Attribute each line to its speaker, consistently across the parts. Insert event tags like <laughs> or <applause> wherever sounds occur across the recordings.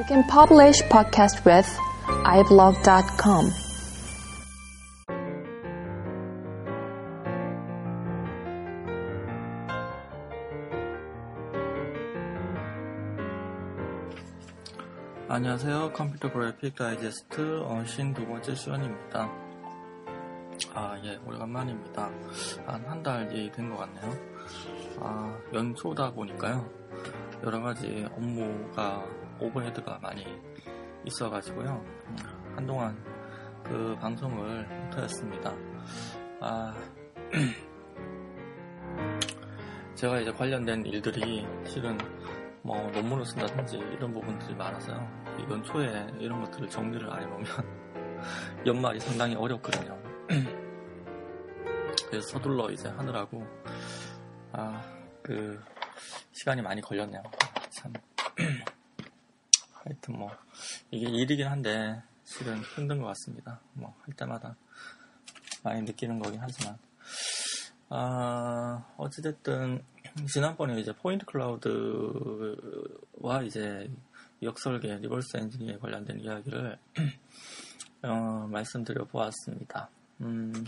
Speaker 1: You can publish podcast with iblog.com.
Speaker 2: 안녕하세요. 컴퓨터 그래픽 다이제스트 어신 두 번째 시간입니다. 아, 예, 오래간만입니다. 한 한 달이 된것 같네요. 아, 연초다 보니까요. 여러 가지 업무가 오버헤드가 많이 있어가지고요. 음, 한동안 그 방송을 못하였습니다. 아, <clears throat> 제가 이제 관련된 일들이 실은 뭐 논문을 쓴다든지 이런 부분들이 많아서요. 연초에 이런 것들을 정리를 안 해놓으면 <laughs> 연말이 상당히 어렵거든요. <clears throat> 그래서 서둘러 이제 하느라고 아 그 시간이 많이 걸렸네요. 참 하여튼 뭐 이게 일이긴 한데 실은 힘든 것 같습니다. 뭐 할 때마다 많이 느끼는 거긴 하지만 아 어찌됐든 지난번에 이제 point cloud와 이제 역설계 reverse engineer에 관련된 이야기를 <clears throat> 어, 말씀드려 보았습니다. 음,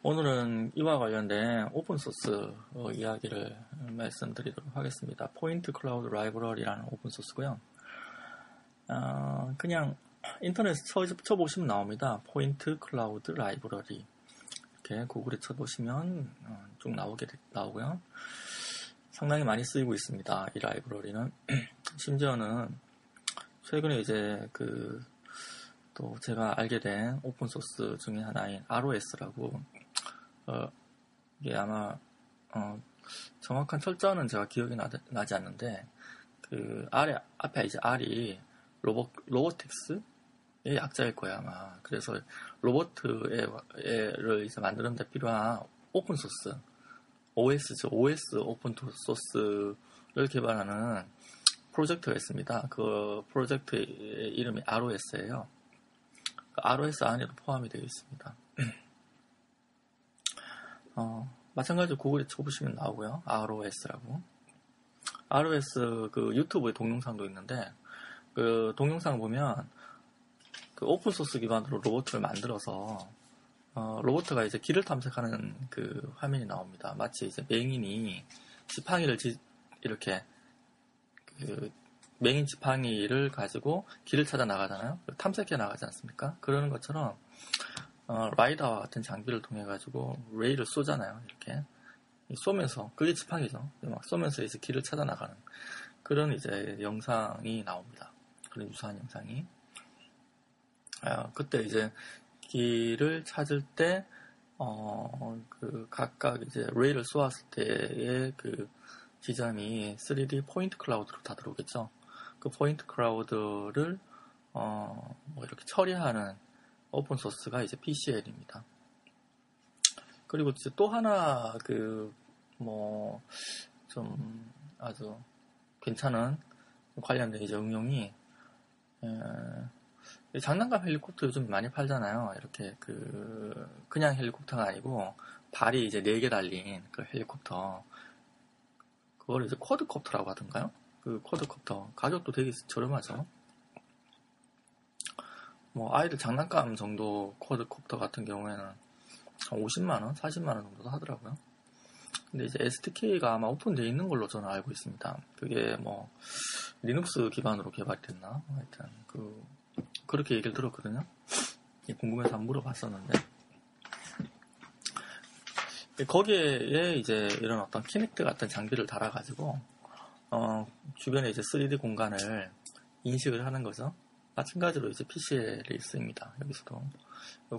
Speaker 2: 오늘은 이와 관련된 오픈소스 어, 이야기를 말씀드리도록 하겠습니다. Point Cloud Library라는 오픈소스고요. 어, 그냥 인터넷에 쳐, 쳐보시면 나옵니다. Point Cloud Library 이렇게 구글에 쳐보시면 어, 쭉 나오게 나오고요. 상당히 많이 쓰이고 있습니다. 이 라이브러리는 <clears throat> 심지어는 최근에 이제 그 또 제가 알게 된 오픈 소스 중에 하나인 ROS라고 어 이게 아마 어 정확한 철자는 제가 기억이 나, 지 않는데 그 아래 앞에 이제 R이 로봇 robotics의 약자일 거예요 아마 그래서 로보트를 이제 만드는데 필요한 오픈 소스 OS죠. OS 오픈 소스를 개발하는 프로젝트가 있습니다. 그 프로젝트의 이름이 ROS예요. 그 ROS 안에도 포함이 되어 있습니다. <clears throat> 어, 마찬가지로 구글에 쳐보시면 나오고요. ROS라고. ROS 그 유튜브에 동영상도 있는데 그 동영상 보면 그 오픈 소스 기반으로 로봇을 만들어서 어, 로봇가 이제 길을 탐색하는 그 화면이 나옵니다. 마치 이제 맹인이 지팡이를 지, 이렇게 그 맹인 지팡이를 가지고 길을 찾아 나가잖아요. 탐색해 나가지 않습니까? 그러는 것처럼 어, 라이더와 같은 장비를 통해 가지고 레이를 쏘잖아요. 이렇게 쏘면서 그게 지팡이죠. 막 쏘면서 이제 길을 찾아 나가는 그런 이제 영상이 나옵니다. 그런 유사한 영상이. 아, 그때 이제 길을 찾을 때, 어, 그, 각각 이제 ray를 쏘았을 때의 그 지점이 3D point cloud로 다 들어오겠죠. 그 point cloud를, 어, 뭐 이렇게 처리하는 오픈 소스가 이제 PCL입니다. 그리고 이제 또 하나 그, 뭐, 좀 아주 괜찮은 관련된 이제 응용이, 에, 장난감 헬리콥터 요즘 많이 팔잖아요. 이렇게 그 그냥 헬리콥터가 아니고 발이 이제 네 개 달린 그 헬리콥터. 그걸 이제 quadcopter라고 하던가요? 그 quadcopter 가격도 되게 저렴하죠. 뭐 아이들 장난감 정도 quadcopter 같은 경우에는 한 50만 원, 40만 원 정도 하더라고요. 근데 이제 SDK가 아마 오픈되어 있는 걸로 저는 알고 있습니다. 그게 뭐 리눅스 기반으로 개발됐나? 하여튼 그 그렇게 얘기를 들었거든요. 궁금해서 한번 물어봤었는데. 거기에 이제 이런 어떤 키넥트 같은 장비를 달아가지고, 어, 주변에 이제 3D 공간을 인식을 하는 거죠. 마찬가지로 이제 PCL이 있습니다. 여기서도.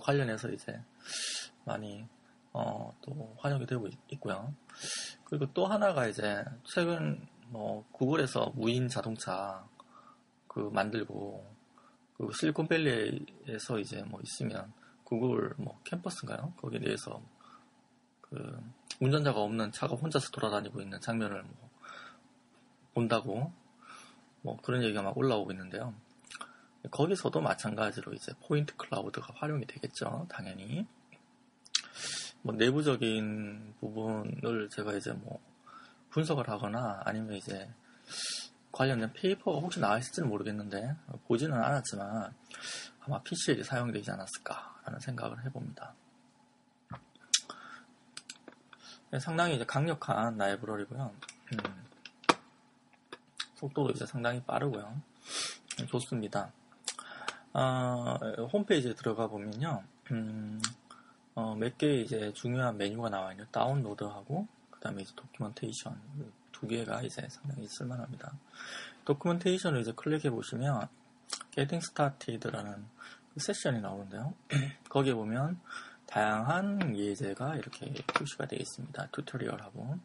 Speaker 2: 관련해서 이제 많이, 어, 또 활용이 되고 있 고요. 그리고 또 하나가 이제 최근 뭐 구글에서 무인 자동차 그 만들고 그 실리콘밸리에서 이제 뭐 있으면 구글 뭐 캠퍼스인가요? 거기에 대해서 그 운전자가 없는 차가 혼자서 돌아다니고 있는 장면을 뭐 본다고 뭐 그런 얘기가 막 올라오고 있는데요. 거기서도 마찬가지로 이제 포인트 클라우드가 활용이 되겠죠. 당연히. 뭐 내부적인 부분을 제가 이제 뭐 분석을 하거나 아니면 이제 관련된 paper가 혹시 나와 있을지는 모르겠는데 보지는 않았지만 아마 PCL에 사용되지 않았을까라는 생각을 해봅니다. 네, 상당히 이제 강력한 라이브러리고요. 음, 속도도 이제 상당히 빠르고요. 음, 좋습니다. 어, 홈페이지에 들어가 보면요. 음, 어, 몇 개의 이제 중요한 메뉴가 나와 있는 다운로드하고 그 다음에 이제 documentation 두 개가 이제 상당히 쓸만합니다. documentation을 이제 클릭해 보시면 Getting Started라는 그 세션이 나오는데요. <clears throat> 거기에 보면 다양한 예제가 이렇게 표시가 되어 있습니다. tutorial하고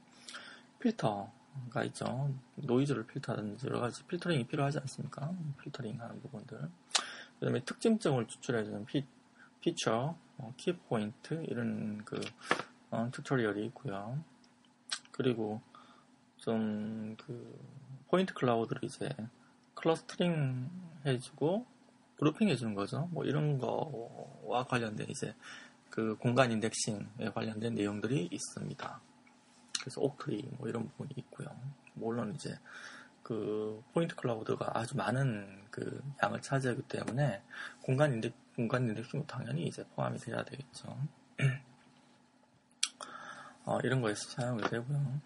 Speaker 2: 필터가 있죠. 노이즈를 필터하든지 여러 가지 필터링이 필요하지 않습니까? 필터링 하는 부분들. 그 다음에 특징점을 추출해주는 피, 피처, 어, keypoint 이런 그 어, tutorial이 있고요. 그리고 좀 그 point cloud를 이제 clustering 해주고 grouping 해주는 거죠. 뭐 이런 거와 관련된 이제 그 공간 indexing에 관련된 내용들이 있습니다. 그래서 octree 뭐 이런 부분이 있고요. 물론 이제 그 point cloud가 아주 많은 그 양을 차지하기 때문에 공간 인덱 공간 indexing도 당연히 이제 포함이 돼야 되겠죠. <clears throat> 어, 이런 거에서 사용이 되고요.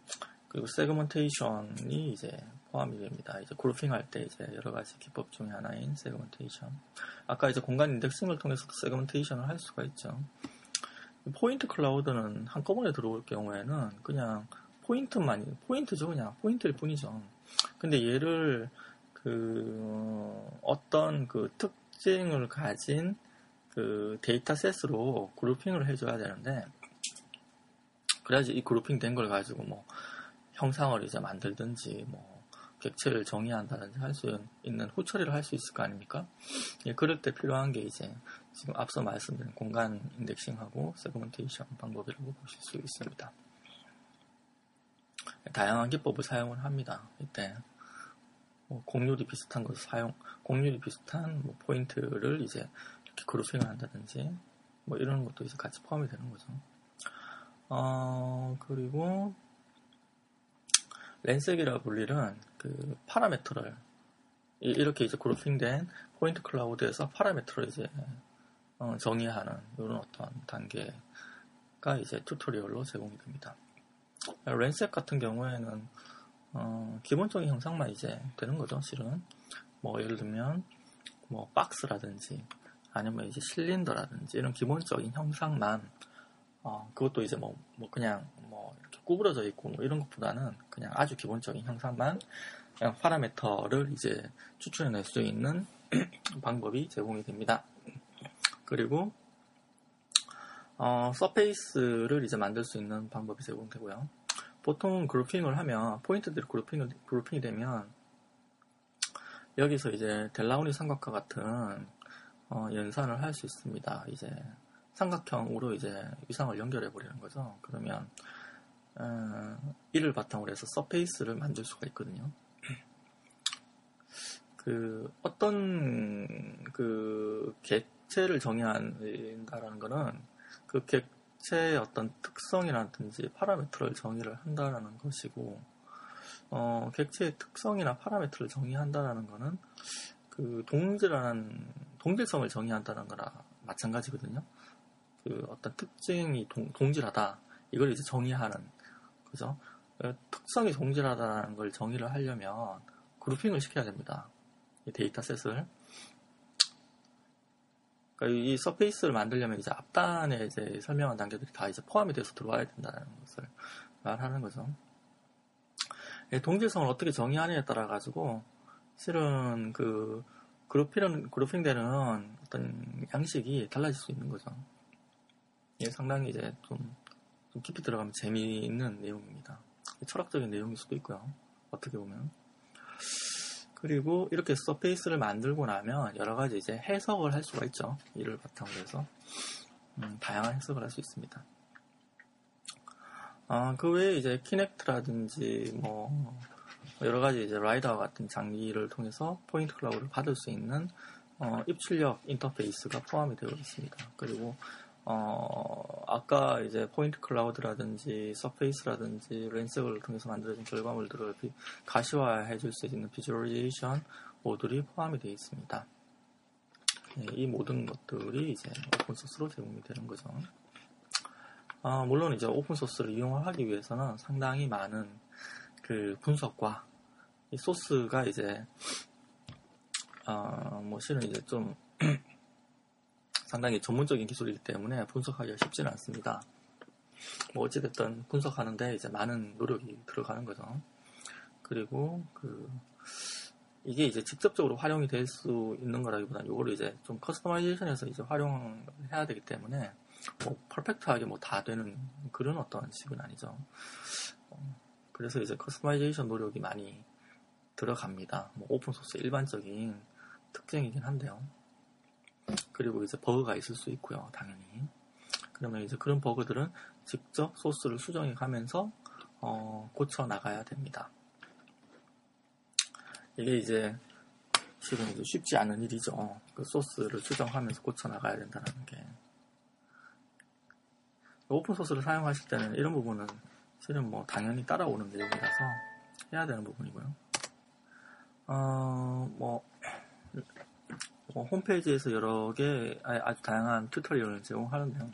Speaker 2: 그리고 segmentation이 이제 포함이 됩니다. 이제 grouping 할 때 이제 여러 가지 기법 중에 하나인 segmentation. 아까 이제 공간 indexing을 통해서 segmentation을 할 수가 있죠. point cloud는 한꺼번에 들어올 경우에는 그냥 포인트만, 포인트죠. 그냥 포인트일 뿐이죠. 근데 얘를 그 어떤 그 특징을 가진 그 dataset으로 grouping을 해줘야 되는데 그래야지 이 grouping 된 걸 가지고 뭐 형상을 이제 만들든지 뭐 객체를 정의한다든지 할 수 있는 후처리를 할 수 있을 거 아닙니까? 예, 그럴 때 필요한 게 이제 지금 앞서 말씀드린 공간 indexing하고 segmentation 방법이라고 보실 수 있습니다. 다양한 기법을 사용을 합니다. 이때 뭐 곡률이 비슷한 것을 사용, 곡률이 비슷한 뭐 포인트를 이제 이렇게 grouping을 한다든지 뭐 이런 것도 이제 같이 포함이 되는 거죠. 어, 그리고 RANSAC이라 불리는 그 parameter를 이렇게 이제 grouping된 point cloud에서 parameter를 이제 어, 정의하는 이런 어떤 단계가 이제 tutorial로 제공이 됩니다. 랜색 같은 경우에는 어, 기본적인 형상만 이제 되는 거죠, 실은. 뭐 예를 들면 뭐 박스라든지 아니면 이제 실린더라든지 이런 기본적인 형상만 어, 그것도 이제 뭐, 뭐 그냥 뭐 이렇게 구부러져 있고 뭐 이런 것보다는 그냥 아주 기본적인 형상만 그냥 파라메터를 이제 추출해낼 수 있는 <clears throat> 방법이 제공이 됩니다. 그리고 어, 서페이스를 이제 만들 수 있는 방법이 제공되고요. 보통 그룹핑을 하면 포인트들이 그룹핑, 그룹핑이 되면 여기서 이제 델라우니 삼각과 같은 어, 연산을 할 수 있습니다. 이제 삼각형으로 이제 위상을 연결해 버리는 거죠. 그러면 어, 이를 바탕으로 해서 서페이스를 만들 수가 있거든요. <clears throat> 그 어떤 그 객체를 정의한다라는 거는 그 객 체의 어떤 특성이라든지 파라미터를 정의를 한다라는 것이고 어, 객체의 특성이나 파라미터를 정의한다라는 거는 그 동질한 동질성을 정의한다는 거나 마찬가지거든요. 그 어떤 특징이 동, 동질하다 이걸 이제 정의하는 그죠? 그 특성이 동질하다는 걸 정의를 하려면 grouping을 시켜야 됩니다. 이 dataset을 그러니까 이 서페이스를 만들려면 이제 앞단에 이제 설명한 단계들이 다 이제 포함이 돼서 들어와야 된다는 것을 말하는 거죠. 동질성을 어떻게 정의하느냐에 따라 가지고 실은 그 그룹핑, 그룹핑되는 어떤 양식이 달라질 수 있는 거죠. 이게 상당히 이제 좀, 좀 깊이 들어가면 재미있는 내용입니다. 철학적인 내용일 수도 있고요. 어떻게 보면. 그리고 이렇게 surface를 만들고 나면 여러 가지 이제 해석을 할 수가 있죠. 이를 바탕으로 해서. 음, 다양한 해석을 할 수 있습니다. 아, 그 외에 이제 Kinect라든지 뭐 여러 가지 이제 LiDAR와 같은 장비를 통해서 point cloud를 받을 수 있는 어, 입출력 인터페이스가 포함이 되어 있습니다. 그리고 어, 아까 이제 point cloud라든지 surface라든지 RANSAC을 통해서 만들어진 결과물들을 비, 가시화해 줄 수 있는 비주얼리제이션 모듈이 포함이 되어 있습니다. 네, 이 모든 것들이 이제 오픈소스로 제공이 되는 거죠. 아, 물론 이제 오픈소스를 이용하기 위해서는 상당히 많은 그 분석과 이 소스가 이제 어, 뭐 실은 이제 좀 <clears throat> 상당히 전문적인 기술이기 때문에 분석하기가 쉽지는 않습니다. 뭐 어찌됐든 분석하는데 이제 많은 노력이 들어가는 거죠. 그리고 그 이게 이제 직접적으로 활용이 될 수 있는 거라기보다는 이거를 이제 좀 customization해서 이제 활용해야 되기 때문에 뭐 perfect하게 뭐 다 되는 그런 어떤 식은 아니죠. 어, 그래서 이제 customization 노력이 많이 들어갑니다. 뭐 open source 일반적인 특징이긴 한데요. 그리고 이제 버그가 있을 수 있고요, 당연히. 그러면 이제 그런 버그들은 직접 소스를 수정해 가면서 어, 고쳐 나가야 됩니다. 이게 이제 실은 이제 쉽지 않은 일이죠. 그 소스를 수정하면서 고쳐 나가야 된다는 게. open source를 사용하실 때는 이런 부분은 실은 뭐 당연히 따라오는 내용이라서 해야 되는 부분이고요. 어, 뭐, 뭐 홈페이지에서 여러 개 아주 다양한 tutorial을 제공하는데요.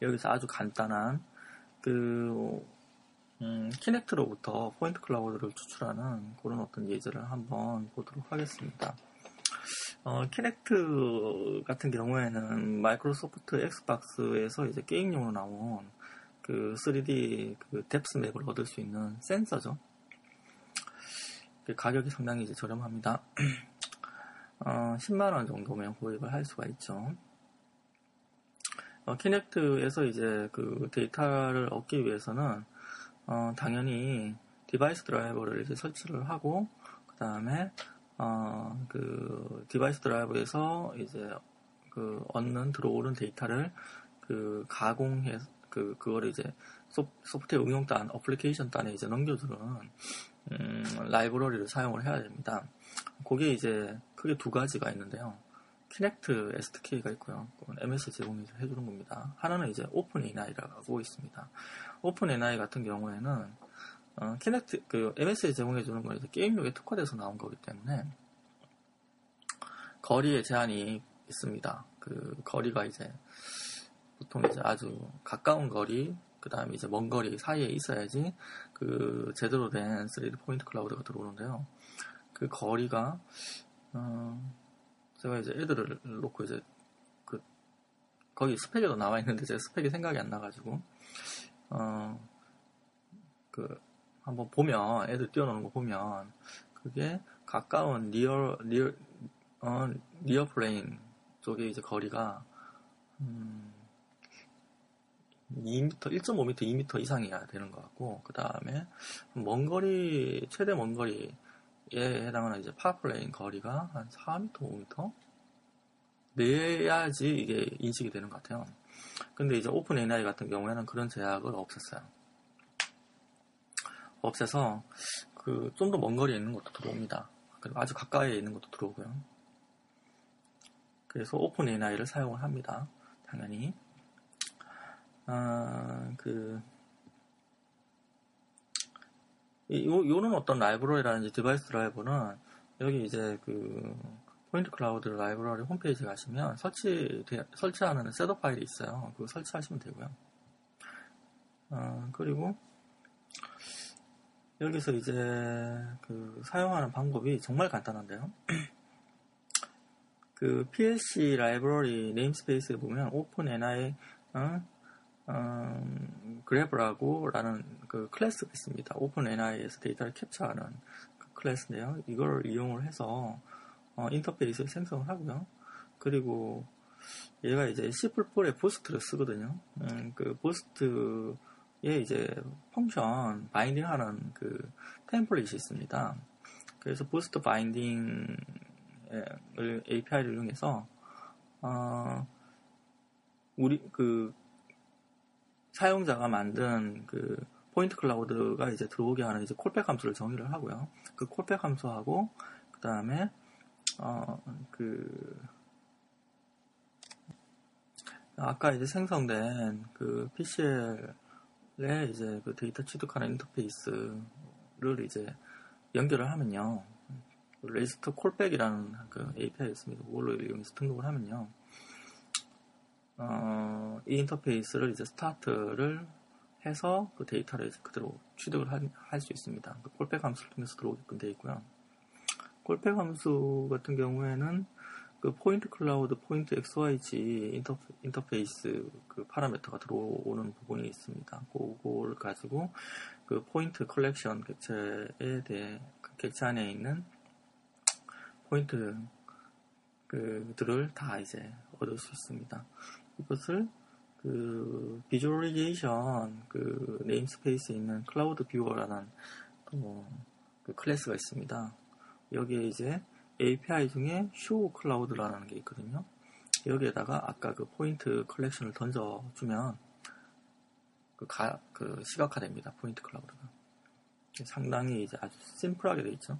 Speaker 2: 여기서 아주 간단한 그 음, Kinect로부터 point cloud를 추출하는 그런 어떤 예제를 한번 보도록 하겠습니다. 어, Kinect 같은 경우에는 Microsoft Xbox에서 이제 게임용으로 나온 그 3D 그 depth map을 얻을 수 있는 센서죠. 그 가격이 상당히 이제 저렴합니다. <clears throat> 어, 10만원 정도면 구입을 할 수가 있죠. 어, Kinect에서 이제 그 데이터를 얻기 위해서는 어, 당연히 device driver를 이제 설치를 하고 그 다음에 어, 그 device driver에서 이제 그 얻는 들어오는 데이터를 그 가공해서 그 그거를 이제 소프트웨어 응용단, 어플리케이션 단에 이제 넘겨주는 음, 라이브러리를 사용을 해야 됩니다. 그게 이제 크게 두 가지가 있는데요. Kinect SDK가 있고요. MS 제공해 주는 겁니다. 하나는 이제 OpenNI라고 있습니다. OpenNI 같은 경우에는 어, Kinect 그 MS 제공해 주는 건 이제 게임용에 특화돼서 나온 거기 때문에 거리에 제한이 있습니다. 그 거리가 이제 보통 이제 아주 가까운 거리, 그 다음에 이제 먼 거리 사이에 있어야지 그 제대로 된 3D point cloud가 들어오는데요. 그 거리가 어, 제가 이제 애들을 놓고 이제 그 거기 스펙에도 나와 있는데 제 스펙이 생각이 안 나가지고 어, 그 한번 보면 애들 뛰어노는 거 보면 그게 가까운 리얼 리얼 어, near plane 쪽에 이제 거리가 음, 2m, 1.5m, 2m 이상이야 되는 것 같고, 그 다음에, 먼 거리, 최대 먼 거리 에 해당하는 이제 far plane 거리가 한 4m, 5m? 내야지 이게 인식이 되는 것 같아요. 근데 이제 OpenNI 같은 경우에는 그런 제약을 없앴어요. 없애서, 그, 좀 더 먼 거리에 있는 것도 들어옵니다. 그리고 아주 가까이에 있는 것도 들어오고요. 그래서 OpenNI를 사용을 합니다. 당연히. 아, 그, 요, 요는 어떤 라이브러리라든지 device driver는 여기 이제 그 Point Cloud Library 홈페이지 가시면 설치, 설치하는 setup 파일이 있어요. 그거 설치하시면 되고요. 아, 그리고 여기서 이제 그 사용하는 방법이 정말 간단한데요. <clears throat> 그 PCL 라이브러리 namespace에 보면 OpenNI 어? 음, grabber라고 라는 그 클래스가 있습니다. OpenNI에서 데이터를 캡처하는 그 클래스인데요. 이걸 이용을 해서 어, 인터페이스를 생성을 하고요. 그리고 얘가 이제 C++의 Boost를 쓰거든요. 음, 그 Boost에 이제 function binding하는 그 template이 있습니다. 그래서 Boost binding을 API를 이용해서 어, 우리 그 사용자가 만든 그 point cloud가 이제 들어오게 하는 이제 callback 함수를 정의를 하고요. 그 callback 함수하고 그 다음에 어 그 아까 이제 생성된 그 PCL에 이제 그 데이터 취득하는 인터페이스를 이제 연결을 하면요. register callback이라는 그 API가 있습니다. 그걸로 이용해서 등록을 하면요. 어, 이 인터페이스를 이제 스타트를 해서 그 데이터를 그대로 취득을 할 수 있습니다. 그 callback 함수를 통해서 들어오게끔 되어 있고요. callback 함수 같은 경우에는 그 point cloud, point XYZ 인터, 인터페이스 그 파라미터가 들어오는 부분이 있습니다. 그걸 가지고 그 point collection 객체에 대해 그 객체 안에 있는 포인트 그들을 다 이제 얻을 수 있습니다. 이것을 그 visualization 그 namespace에 있는 cloud viewer라는 또 그 클래스가 있습니다. 여기에 이제 API 중에 show cloud라는 게 있거든요. 여기에다가 아까 그 point collection을 던져주면 그, 가, 그 시각화됩니다. point cloud가. 상당히 이제 아주 심플하게 되어 있죠.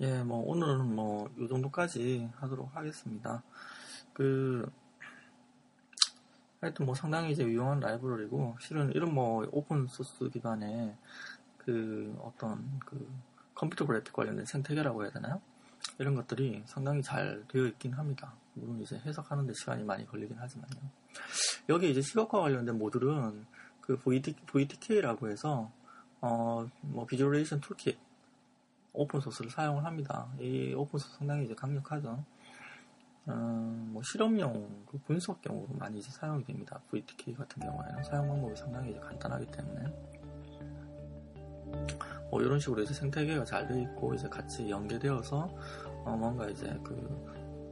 Speaker 2: 예, 뭐 오늘은 뭐 이 정도까지 하도록 하겠습니다. 그 하여튼 뭐 상당히 이제 유용한 라이브러리고 실은 이런 뭐 open source 기반의 그 어떤 그 컴퓨터 그래픽 관련된 생태계라고 해야 되나요? 이런 것들이 상당히 잘 되어 있긴 합니다. 물론 이제 해석하는데 시간이 많이 걸리긴 하지만요. 여기 이제 시각화 관련된 모듈은 그 VTK, 라고 해서 어, 뭐 visualization toolkit open source를 사용을 합니다. 이 open source 상당히 이제 강력하죠. 음, 뭐 실험용 그 분석용으로 많이 이제 사용이 됩니다. VTK 같은 경우에는 사용 방법이 상당히 이제 간단하기 때문에 뭐 이런 식으로 이제 생태계가 잘 되어 있고 이제 같이 연계되어서 어, 뭔가 이제 그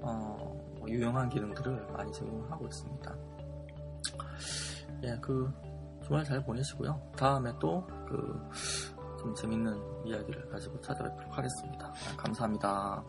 Speaker 2: 어, 뭐 유용한 기능들을 많이 제공하고 있습니다. 예, 그 주말 잘 보내시고요. 다음에 또 그 좀 재밌는 이야기를 가지고 찾아뵙도록 하겠습니다. 감사합니다.